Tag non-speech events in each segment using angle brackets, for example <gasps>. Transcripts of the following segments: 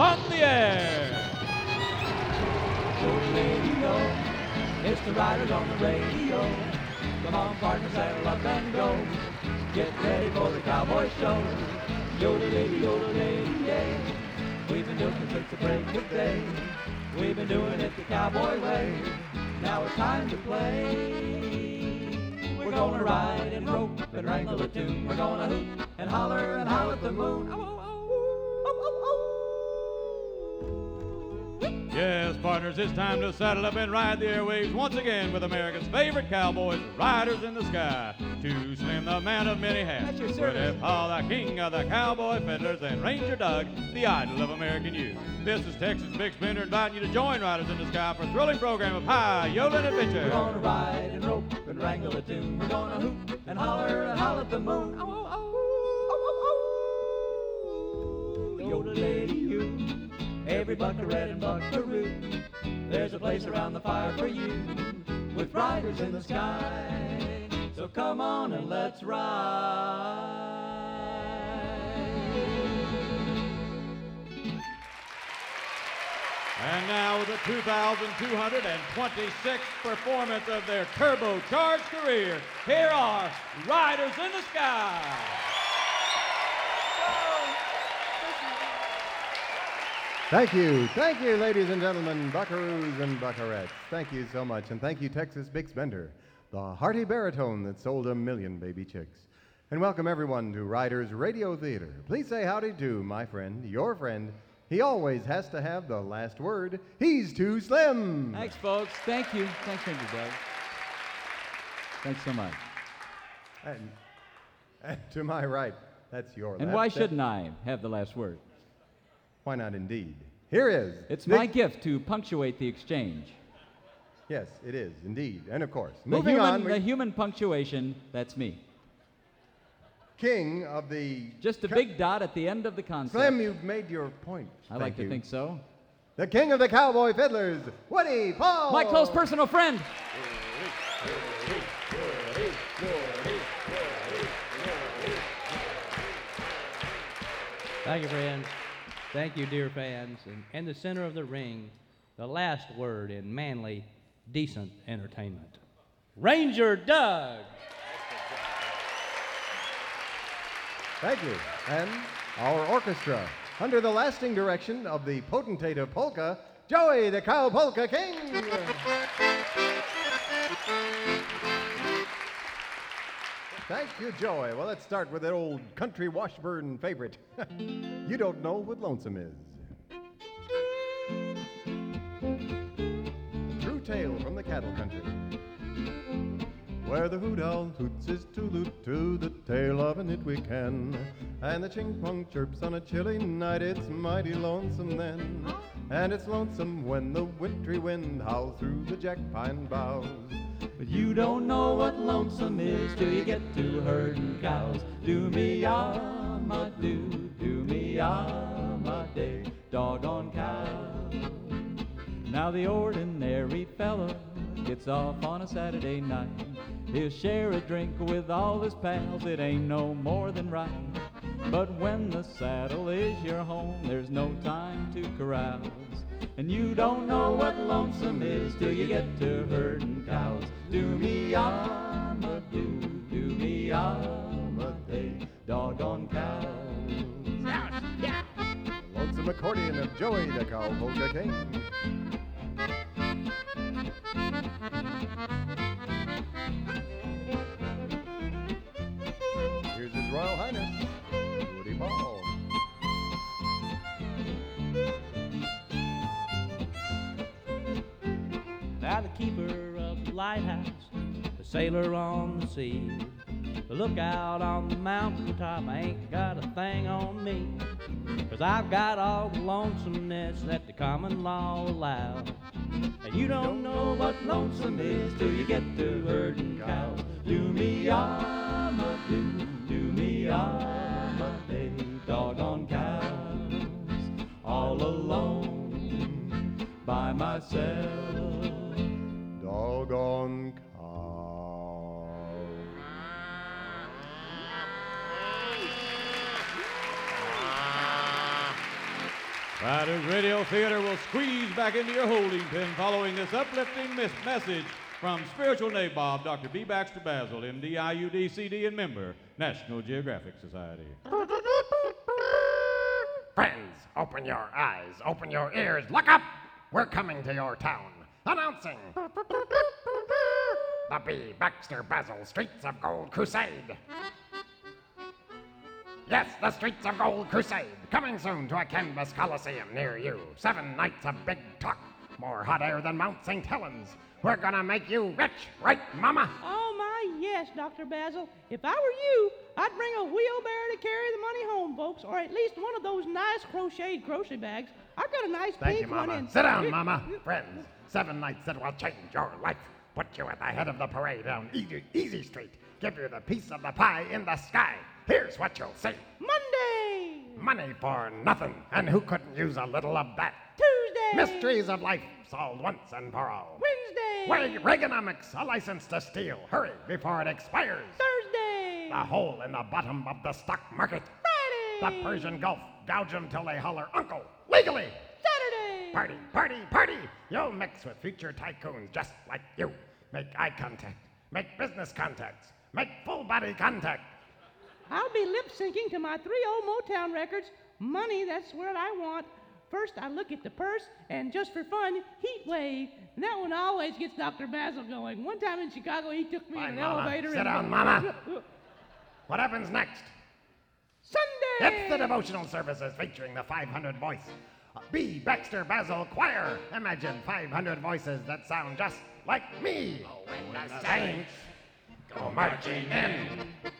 on the air. radio. It's the riders on the radio. Come on, partner, saddle up and go. Get ready for the cowboy show. Yodel lady, yodel lady, yay. We've been doing it since the break of day. We've been doing it the cowboy way. Now it's time to play. We're gonna ride and rope and wrangle a tune. We're gonna hoot and holler and howl at the moon. Yes, partners, it's time to saddle up and ride the airwaves once again with America's favorite cowboys, Riders in the Sky. Too Slim, the man of many hats. That's your service. F. Hall, the king of the cowboy fiddlers, and Ranger Doug, the idol of American youth. This is Texas Bix Bender inviting you to join Riders in the Sky for a thrilling program of high yodeling adventure. We're gonna ride and rope and wrangle a tune. We're gonna hoot and holler and howl at the moon. Oh, oh, oh, oh, oh. Yodel lady, you. Every buckaroo and buckaroo. There's a place around the fire for you. With riders in the sky. So come on and let's ride. And now the 2,226th performance of their turbocharged career, here are Riders in the Sky. Thank you. Thank you, ladies and gentlemen, buckaroos and buckarettes. Thank you so much. And thank you, Texas Bix Bender, the hearty baritone that sold a million baby chicks. And welcome everyone to Riders Radio Theater. Please say howdy to my friend, your friend. He always has to have the last word. He's too slim. Thanks, folks. Thank you. Thanks, Ranger Doug. Thanks so much. And, and to my right, that's your And why shouldn't I have the last word? Why not indeed? Here is. It's the- my gift to punctuate the exchange. Yes, it is indeed. And of course, The moving human, on, we- the human punctuation, that's me. king of the. Just a ca- big dot at the end of the concept. Slim, you've made your point. I like Thank to think so. The king of the cowboy fiddlers, Woody Paul. My close personal friend. Thank you, friends. Thank you, dear fans. And in the center of the ring, the last word in manly, decent entertainment. Ranger Doug. Thank you. And our orchestra, under the lasting direction of the potentate of polka, Joey the Cow Polka King. Thank you, Joey. Well, let's start with that old country Washburn favorite. <laughs> you don't know what lonesome is. True tale from the cattle country. Where the hoot owl hoots his tooloot to the tail of an it we can. And the ching pong chirps on a chilly night, it's mighty lonesome then. And it's lonesome when the wintry wind howls through the jack pine boughs. But you don't know what lonesome is till you get to herding cows. Do me yama do, do me yama day, doggone cows. Now the ordinary fella gets off on a Saturday night. He'll share a drink with all his pals, it ain't no more than right. But when the saddle is your home, there's no time to carouse. And you don't know what lonesome is till you get to herding cows. Do me yama do, do me yama day, doggone cows. Lonesome accordion of Joey the Cow Polka King. Here's His Royal Highness, keeper of the lighthouse, the sailor on the sea, the lookout on the mountaintop, I ain't got a thing on me. Cause I've got all the lonesomeness that the common law allows. And you don't know what lonesome is till you get to herding cows. Do me yama do, do me yama day, doggone cows. All alone by myself. Doggone cow. Riders Radio Theater will squeeze back into your holding pen following this uplifting mis- message from spiritual nabob Dr. B. Baxter Basil, MD, IUD, CD, and member, National Geographic Society. Friends, open your eyes, open your ears, look up! We're coming to your town. Announcing the B. Baxter Basil Streets of Gold Crusade. Yes, the Streets of Gold Crusade, coming soon to a canvas coliseum near you. Seven nights of big talk, more hot air than Mount St. Helens. We're gonna make you rich, right, Mama? Oh my, yes, Dr. Basil. If I were you, I'd bring a wheelbarrow to carry the money home, folks, or at least one of those nice crocheted grocery bags. I've got a nice Thank pink you, one in. Sit down, Mama. Friends, seven nights that will change your life. Put you at the head of the parade down Easy, Easy Street. Give you the piece of the pie in the sky. Here's what you'll see. Monday, Money for nothing. And who couldn't use a little of that? Tuesday, Mysteries of life solved once and for all. Wednesday, Wait, Reaganomics, a license to steal. Hurry before it expires. Thursday, The hole in the bottom of the stock market. Friday, The Persian Gulf. Gouge 'em till they holler, Uncle, legally. Party, party, party! You'll mix with future tycoons just like you. Make eye contact, make business contacts, make full body contact. I'll be lip syncing to my three old Motown records. Money, that's what I want. First, I look at the purse, and just for fun, heat wave. And that one always gets Dr. Basil going. One time in Chicago, he took me Fine, in an Mama. elevator. Sit and down, <laughs> Mama. What happens next? Sunday. It's the devotional services featuring the 500 voice B. Baxter Basil Choir. Imagine 500 voices that sound just like me. Oh, when the saints go marching in.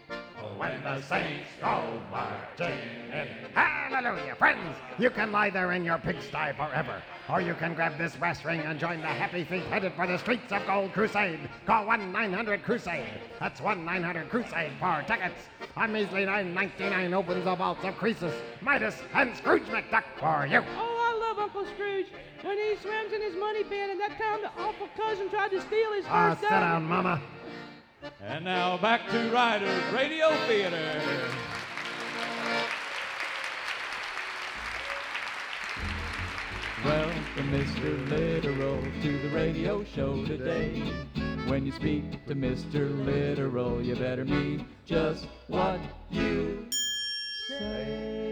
When the saints go marching in. Hallelujah. Friends, you can lie there in your pigsty forever. Or you can grab this brass ring and join the happy feet headed for the streets of Gold Crusade. Call 1 900 Crusade. That's 1 900 Crusade for tickets. A measly 9.99 opens the vaults of Croesus, Midas, and Scrooge McDuck for you. Oh, I love Uncle Scrooge. When he swims in his money bin, and that time the awful cousin tried to steal his Ah, sit down, Mama. And now back to Riders Radio Theater. Welcome, Mr. Literal, to the radio show today. When you speak to Mr. Literal, you better mean just what you say.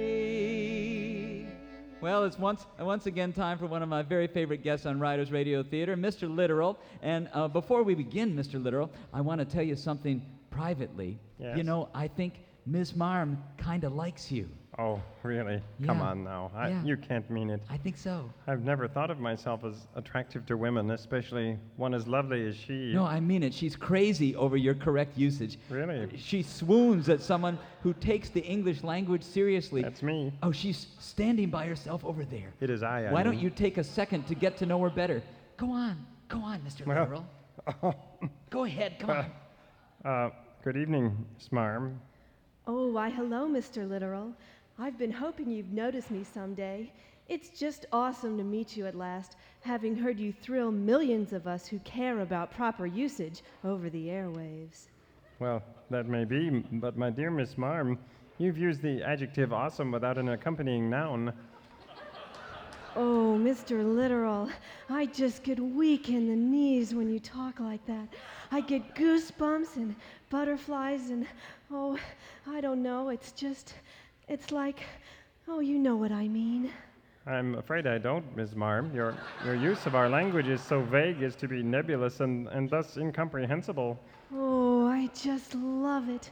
Well, it's once once again time for one of my very favorite guests on Riders Radio Theater, Mr. Literal. And uh, before we begin, Mr. Literal, I want to tell you something privately. You know, I think Ms. Marm kind of likes you. Oh, really? Come Yeah. on now. I, Yeah. You can't mean it. I think so. I've never thought of myself as attractive to women, especially one as lovely as she. No, I mean it. She's crazy over your correct usage. Really? She swoons at someone who takes the English language seriously. That's me. Oh, she's standing by herself over there. It is I. I Why don't mean. you take a second to get to know her better? Go on. Go on, Mr. Well- Literal. <laughs> Go ahead. Come on. Uh, good evening, Smarm. Oh, why, hello, Mr. Literal. I've been hoping you'd notice me someday. It's just awesome to meet you at last, having heard you thrill millions of us who care about proper usage over the airwaves. Well, that may be, but my dear Miss Marm, you've used the adjective awesome without an accompanying noun. Oh, Mr. Literal, I just get weak in the knees when you talk like that. I get goosebumps and butterflies and, oh, I don't know, it's just, it's like, oh, you know what I mean. I'm afraid I don't, Miss Marm. Your, your use of our language is so vague as to be nebulous and, and thus incomprehensible. Oh, I just love it.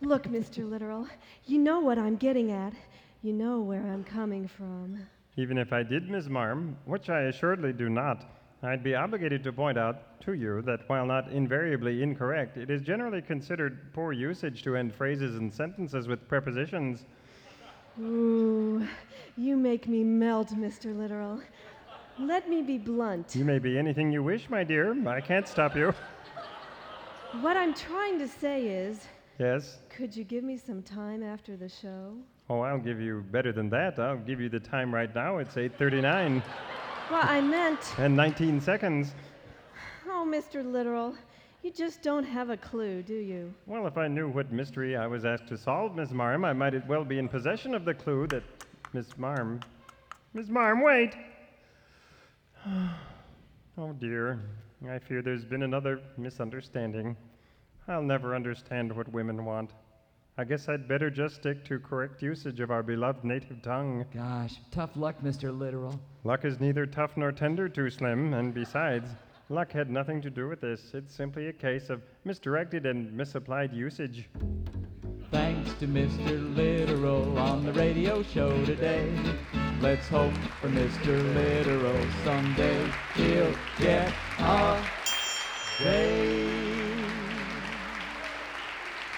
Look, Mr. Literal, you know what I'm getting at. You know where I'm coming from. Even if I did, Miss Marm, which I assuredly do not, I'd be obligated to point out to you that while not invariably incorrect, it is generally considered poor usage to end phrases and sentences with prepositions. Ooh, you make me melt, Mr. Literal. Let me be blunt. You may be anything you wish, my dear. I can't stop you. What I'm trying to say is, Yes? could you give me some time after the show? Oh, I'll give you better than that. I'll give you the time right now. It's 8:39 Well, I meant, and 19 seconds. oh, Mr. Literal, you just don't have a clue, do you? Well, if I knew what mystery I was asked to solve, Miss Marm, I might as well be in possession of the clue that Miss Marm Miss Marm, wait! <sighs> oh dear, I fear there's been another misunderstanding. I'll never understand what women want. I guess I'd better just stick to correct usage of our beloved native tongue. Gosh, tough luck, Mr. Literal. Luck is neither tough nor tender, Too Slim, and besides, luck had nothing to do with this. It's simply a case of misdirected and misapplied usage. Thanks to Mr. Literal on the radio show today. Let's hope for Mr. Literal someday he'll get a raise.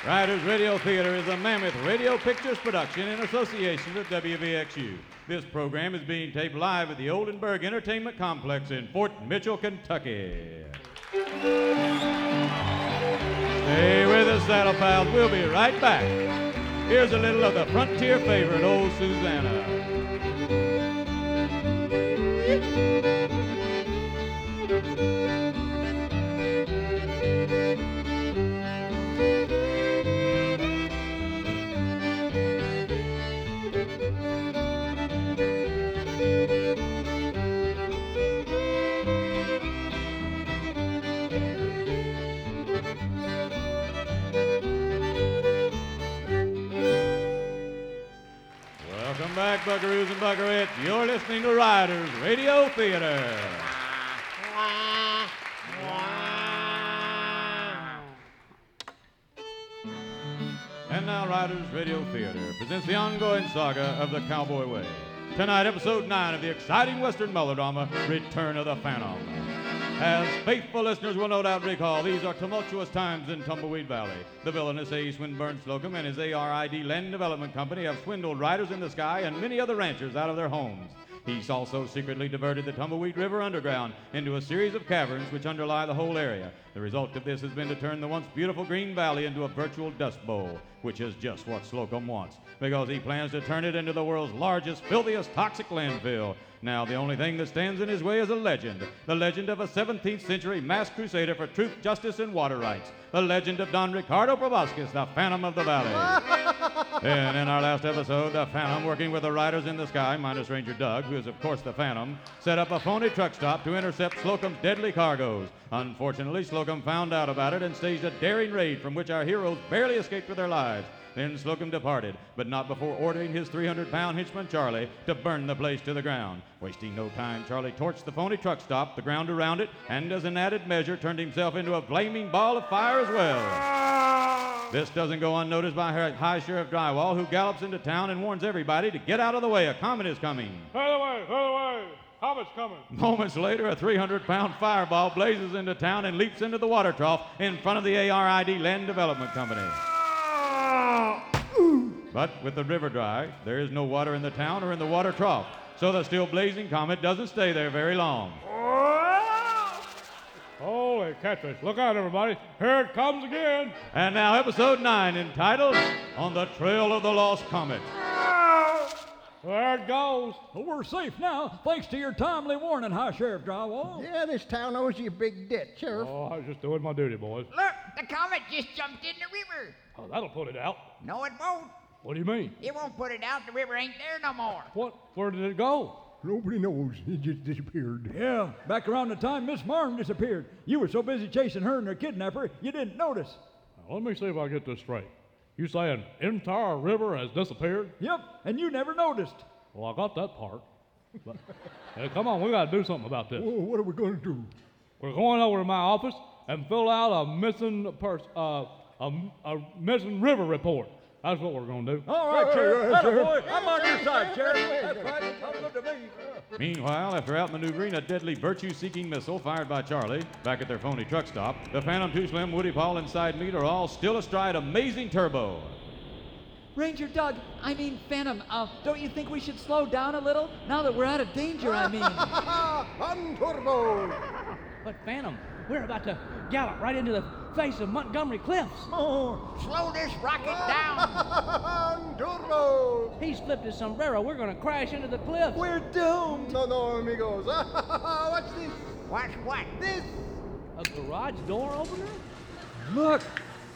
Riders Radio Theater is a Mammoth Radio Pictures production in association with WVXU. This program is being taped live at the Oldenberg Entertainment Complex in Fort Mitchell, Kentucky. Stay with us, Saddle Pals. We'll be right back. Here's a little of the frontier favorite, Old Susanna. Buckaroos and Buckarettes. You're listening to Riders Radio Theater. And now, Riders Radio Theater presents the ongoing saga of the Cowboy Way. Tonight, episode 9 of the exciting Western melodrama, Return of the Phantom. As faithful listeners will no doubt recall, these are tumultuous times in Tumbleweed Valley. The villainous A. Swinburne Slocum and his ARID Land Development Company have swindled riders in the sky and many other ranchers out of their homes. He's also secretly diverted the Tumbleweed River underground into a series of caverns which underlie the whole area. The result of this has been to turn the once beautiful Green Valley into a virtual dust bowl, which is just what Slocum wants, because he plans to turn it into the world's largest, filthiest toxic landfill. Now, the only thing that stands in his way is a legend the legend of a 17th century mass crusader for truth, justice, and water rights. The legend of Don Ricardo Proboscis, the Phantom of the Valley. <laughs> and in our last episode, the Phantom, working with the riders in the sky, minus Ranger Doug, who is, of course, the Phantom, set up a phony truck stop to intercept Slocum's deadly cargoes. Unfortunately, Slocum found out about it and staged a daring raid from which our heroes barely escaped with their lives. Then Slocum departed, but not before ordering his 300 pound henchman Charlie to burn the place to the ground. Wasting no time, Charlie torched the phony truck stop, the ground around it, and as an added measure, turned himself into a flaming ball of fire as well. This doesn't go unnoticed by High Sheriff Drywall, who gallops into town and warns everybody to get out of the way. A comet is coming. Out of the way, out of the way. Comet's coming. Moments later, a 300 pound fireball blazes into town and leaps into the water trough in front of the ARID Land Development Company. But with the river dry, there is no water in the town or in the water trough, so the still blazing comet doesn't stay there very long. Holy catfish. Look out, everybody. Here it comes again. And now, episode 9, entitled On the Trail of the Lost Comet. There it goes. Well, we're safe now, thanks to your timely warning, High Sheriff Drywall. Yeah, this town owes you a big debt, Sheriff. Oh, I was just doing my duty, boys. Look, the comet just jumped in the river. Oh, that'll put it out. No, it won't. What do you mean? It won't put it out. The river ain't there no more. What? Where did it go? Nobody knows. It just disappeared. Yeah, back around the time Miss Martin disappeared. You were so busy chasing her and her kidnapper, you didn't notice. Now, let me see if I get this straight. You saying entire river has disappeared? Yep, and you never noticed. Well, I got that part. But, hey, come on, we got to do something about this. Oh, what are we going to do? We're going over to my office and fill out a missing pers- uh, a, a missing river report. That's what we're going to do. All right, Hey, Sheriff. hey, Atta Sheriff. boy, I'm on your side, hey, Sheriff. That's right. hey, It's all good to me. Meanwhile, after outmaneuvering a deadly virtue seeking missile fired by Charlie back at their phony truck stop, the Phantom, Too Slim, Woody Paul, and Side Meat are all still astride Amazing Turbo. Ranger Doug, I mean Phantom, uh, don't you think we should slow down a little? Now that we're out of danger, I mean. <laughs> On turbo! But Phantom, we're about to gallop right into the face of Montgomery Cliffs. Oh, Slow this rocket <laughs> down. On turbo! He's flipped his sombrero. We're going to crash into the cliff. we're doomed. No, no, amigos. <laughs> Watch this. Watch what? This. A garage door opener? Look,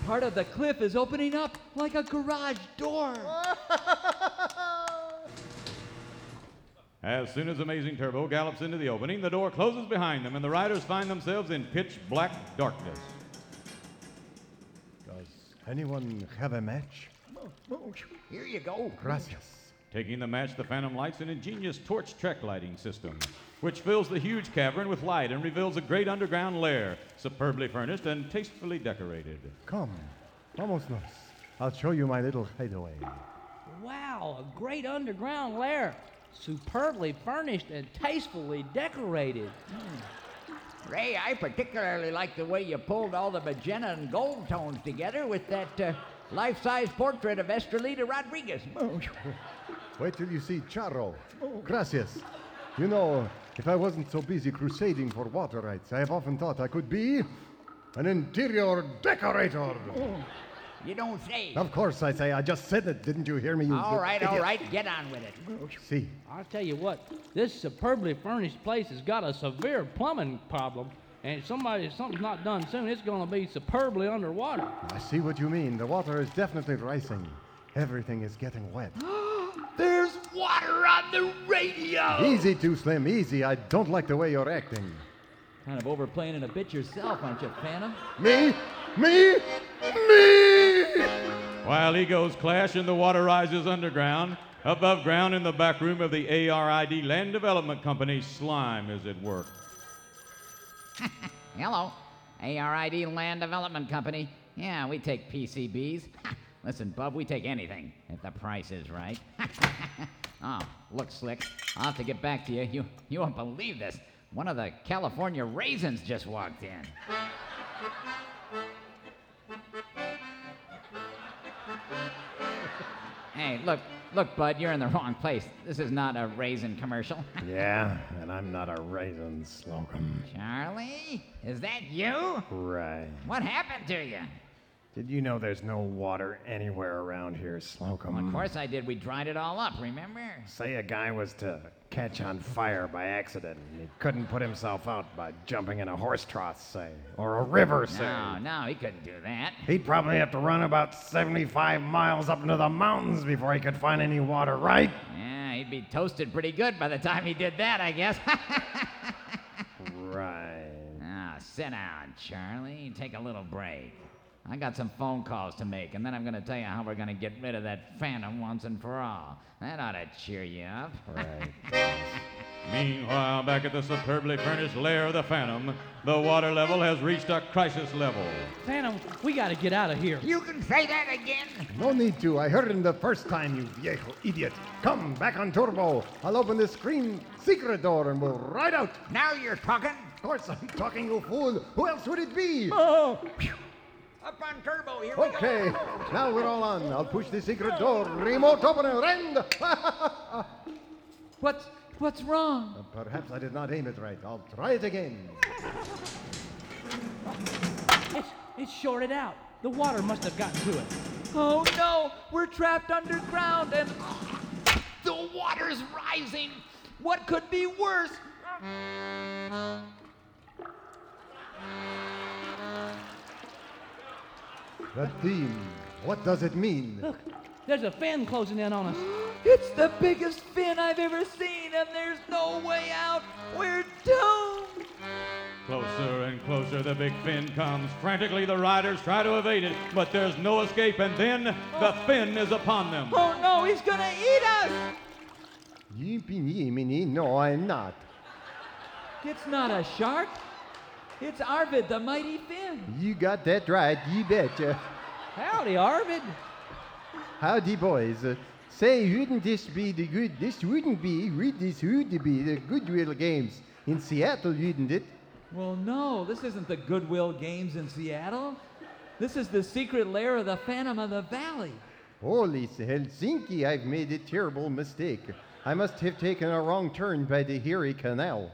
part of the cliff is opening up like a garage door. <laughs> As soon as Amazing Turbo gallops into the opening, the door closes behind them and the riders find themselves in pitch black darkness. Does anyone have a match? Here you go. Gracias. Taking the match, the Phantom lights an ingenious torch trek lighting system, which fills the huge cavern with light and reveals a great underground lair, superbly furnished and tastefully decorated. Come, vamos nos. I'll show you my little hideaway. Wow, a great underground lair. Superbly furnished and tastefully decorated. Hmm. Ray, I particularly like the way you pulled all the magenta and gold tones together with that uh, life-size portrait of Estrelita Rodriguez. <laughs> Wait till you see Charro. Gracias. You know, if I wasn't so busy crusading for water rights, I have often thought I could be an interior decorator. You don't say. Of course, I say. I just said it. Didn't you hear me? you All right, idiot? right, get on with it. See, I'll tell you what, this superbly furnished place has got a severe plumbing problem, and if somebody if something's not done soon, it's going to be superbly underwater. I see what you mean. The water is definitely rising. Everything is getting wet. <gasps> There's water on the radio. Easy, Too Slim, easy. I don't like the way you're acting. Kind of overplaying it a bit yourself, aren't you, Phantom? Me? Me? Me? While egos clash and the water rises underground, above ground in the back room of the ARID Land Development Company, slime is at work. <laughs> Hello, ARID Land Development Company. Yeah, we take PCBs. <laughs> Listen, Bub, we take anything if the price is right. <laughs> oh, look, Slick. I'll have to get back to you. You you won't believe this. One of the California raisins just walked in. Hey, look, look, Bud, you're in the wrong place. This is not a raisin commercial. <laughs> Yeah, and I'm not a raisin, Slocum. Charlie, is that you? Right. What happened to you? Did you know there's no water anywhere around here, Slocum? Well, of course I did. We dried it all up, remember? Say a guy was to catch on fire by accident, and he couldn't put himself out by jumping in a horse trough, say, or a river, say. No, no, he couldn't do that. He'd probably have to run about 75 miles up into the mountains before he could find any water, right? Yeah, he'd be toasted pretty good by the time he did that, I guess. <laughs> Right. Ah, sit down, Charlie. Take a little break. I got some phone calls to make, and then I'm going to tell you how we're going to get rid of that phantom once and for all. That ought to cheer you up. Right. <laughs> Meanwhile, back at the superbly furnished lair of the Phantom, the water level has reached a crisis level. Phantom, we got to get out of here. You can say that again. No need to. I heard him the first time, you viejo idiot. Come, back on turbo. I'll open this screen secret door and we'll ride out. Now you're talking. Of course, I'm talking, you fool. Who else would it be? Oh, Up on turbo. Here we Okay, go. now we're all on. I'll push the secret door. Remote opener, and. <laughs> What's what's wrong? Uh, perhaps I did not aim it right. I'll try it again. <laughs> It's, it's shorted out. The water must have gotten to it. Oh no, we're trapped underground and <laughs> The water's rising. what could be worse? The theme. What does it mean? Look, there's a fin closing in on us. It's the biggest fin I've ever seen, and there's no way out. We're doomed. Closer and closer the big fin comes. Frantically, the riders try to evade it, but there's no escape, and then the oh. fin is upon them. Oh no, he's gonna eat us. Yippee mini. No, I'm not. It's not a shark. It's Arvid, the mighty Finn. You got that right. You betcha. Howdy, Arvid. Howdy, boys. Uh, say, wouldn't this be the good? This wouldn't be. Would this would be the Goodwill Games in Seattle, wouldn't it? Well, no, this isn't the Goodwill Games in Seattle. This is the secret lair of the Phantom of the Valley. Holy Helsinki! I've made a terrible mistake. I must have taken a wrong turn by the Erie Canal.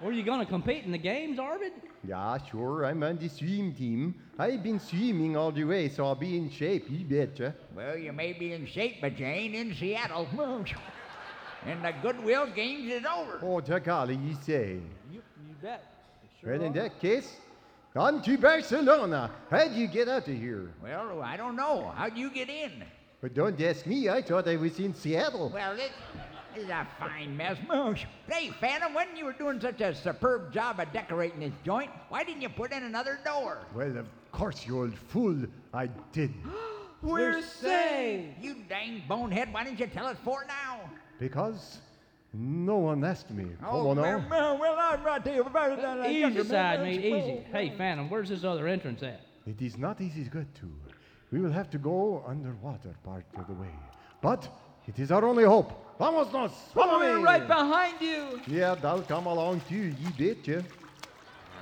Were you going to compete in the games, Arvid? Yeah, sure. I'm on the swim team. I've been swimming all the way, so I'll be in shape. You betcha. Well, you may be in shape, but you ain't in Seattle. <laughs> and the Goodwill Games is over. Oh, the golly, you say. You, you bet. Sure Well, in that case, on to Barcelona. How'd you get out of here? Well, I don't know. How'd you get in? But don't ask me. I thought I was in Seattle. Well, it, This is a fine mess. Say, Phantom, when you were doing such a superb job of decorating this joint, why didn't you put in another door? Well, of course, you old fool, I did. <gasps> We're saved! You dang bonehead, why didn't you tell us for now? Because no one asked me. Oh, Come on well, now. Well, well, I'm right there about it. uh, Easy, younger side man, mate, that's- easy. Hey, Phantom, where's this other entrance at? It is not easy to get to. We will have to go underwater part of the way. But it is our only hope. Vamos nos! Follow We're me! right behind you. Yeah, they'll come along too, you betcha.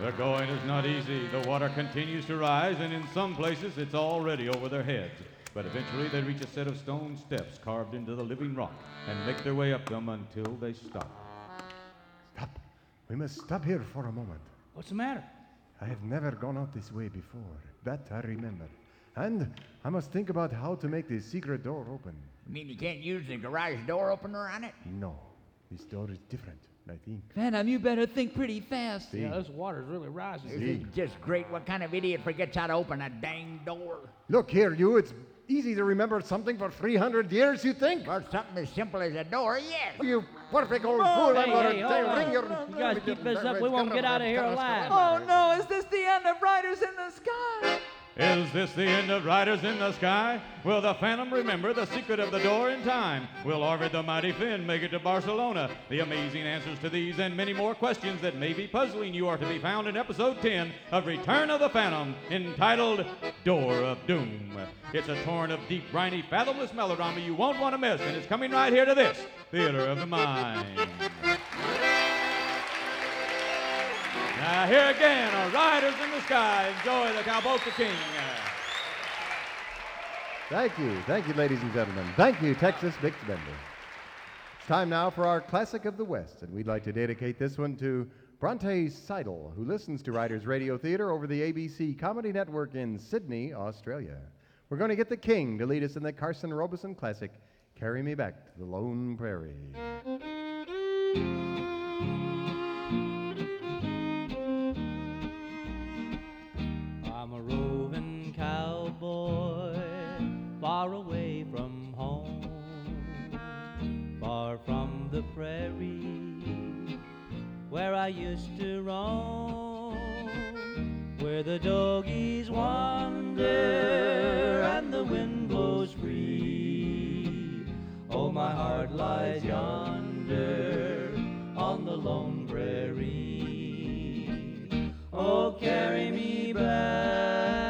The going is not easy. The water continues to rise, and in some places it's already over their heads. But eventually they reach a set of stone steps carved into the living rock and make their way up them until they stop. Stop. We must stop here for a moment. What's the matter? I have never gone out this way before. That I remember. And I must think about how to make this secret door open. You mean you can't use the garage door opener on it? No, this door is different, I think. Phantom, you better think pretty fast. See? Yeah, this water's really rising. This is just great. What kind of idiot forgets how to open a dang door? Look here, you. It's easy to remember something for 300 years, you think? Well, something as simple as a door, yes. You perfect old Oh, fool. I'm hey, going hey, to hold on. ring your. You guys keep this up, we won't get out of here alive. Oh no, is this the end of Riders in the Sky? Is this the end of Riders in the Sky? Will the Phantom remember the secret of the door in time? Will Arvid the Mighty Finn make it to Barcelona? The amazing answers to these and many more questions that may be puzzling you are to be found in episode 10 of Return of the Phantom, entitled Door of Doom. It's a torrent of deep, briny, fathomless melodrama you won't want to miss, and it's coming right here to this Theater of the Mind. Now, here again are Riders in the Sky. Enjoy the Cow Polka King. Thank you. Thank you, ladies and gentlemen. Thank you, Texas Bix Bender. It's time now for our Classic of the West, and we'd like to dedicate this one to Bronte Seidel, who listens to Riders Radio Theater over the ABC Comedy Network in Sydney, Australia. We're going to get the King to lead us in the Carson Robison classic, Carry Me Back to the Lone Prairie. Far away from home, far from the prairie, where I used to roam, where the doggies wander and the wind blows free. Oh, my heart lies yonder on the lone prairie. Oh, carry me back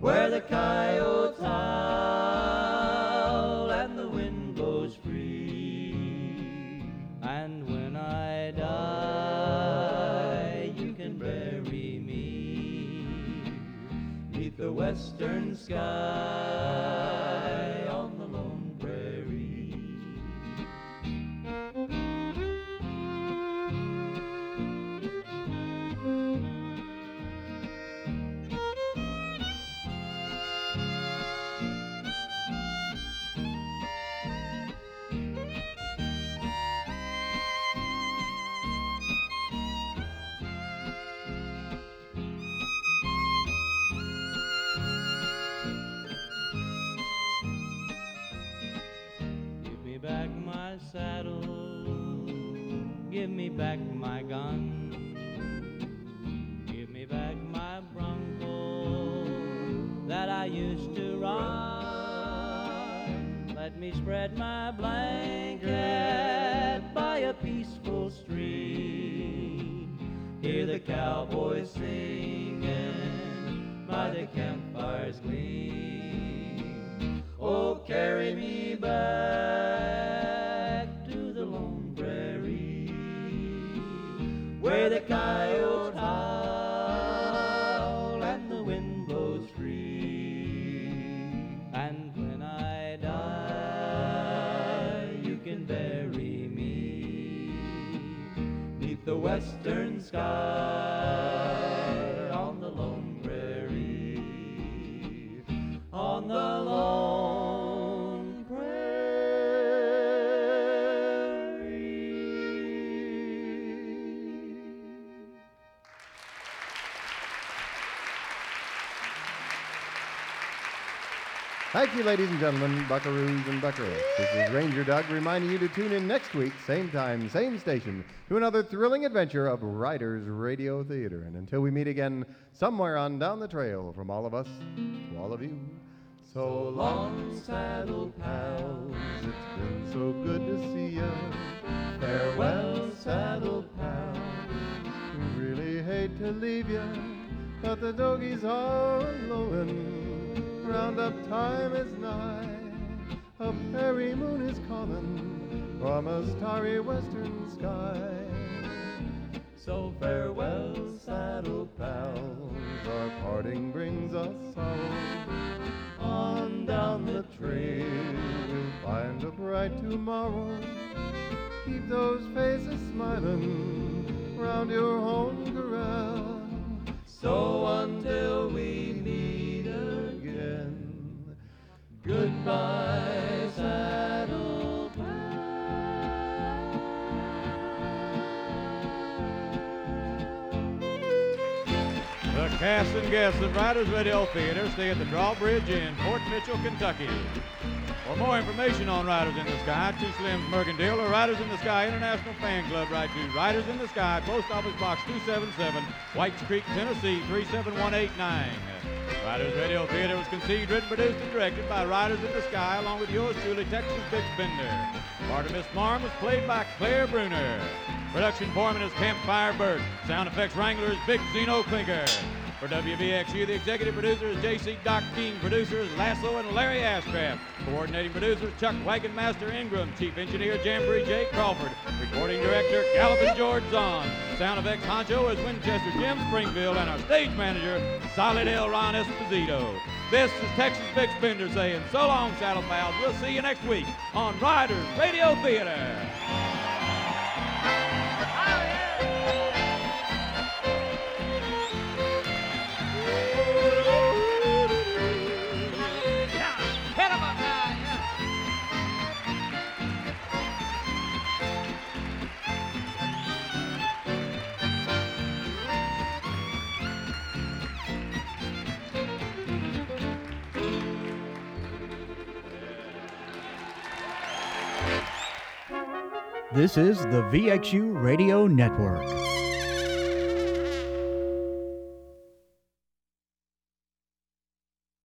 where the coyotes howl and the wind blows free. And when I die, you can bury me neath the western sky back Thank you, ladies and gentlemen, buckaroos and buckaroos. This is Ranger Doug reminding you to tune in next week, same time, same station, to another thrilling adventure of Riders Radio Theater. And until we meet again somewhere on down the trail, from all of us to all of you, so long, saddle pals. It's been so good to see you. Farewell, saddle pals. We really hate to leave you, but the doggies are lowing. Roundup time is nigh. A fairy moon is calling from a starry western sky. So farewell, saddle pals. Our parting brings us sorrow. On down the trail, we'll find a bright tomorrow. Keep those faces smiling round your home corral. So until we meet goodbye, saddle The cast and guests of Riders Radio Theater stay at the Drawbridge in Fort Mitchell, Kentucky. For more information on Riders in the Sky, Too Slims Mercantile or Riders in the Sky International Fan Club, write to Riders in the Sky, Post Office Box 277, Whites Creek, Tennessee 37189. Riders Radio Theater was conceived, written, produced, and directed by Riders in the Sky, along with yours truly, Texas Bix Bender. Artemis Marm was played by Claire Bruner. Production foreman is Campfire Burt. Sound effects wrangler is Big Zeno Clinker. For WVXU, the executive producer is JC Doc King. Producers Lasso and Larry Ashcraft. Coordinating producers Chuck Wagonmaster Ingram. Chief engineer Jamboree J. Crawford. Recording director Gallopin' George Zahn. Sound effects honcho is Winchester Jim Springfield. And our stage manager, Solid L. Ron Esposito. This is Texas Bix Bender saying so long, Saddle Pals. We'll see you next week on Riders Radio Theater. This is the VXU Radio Network.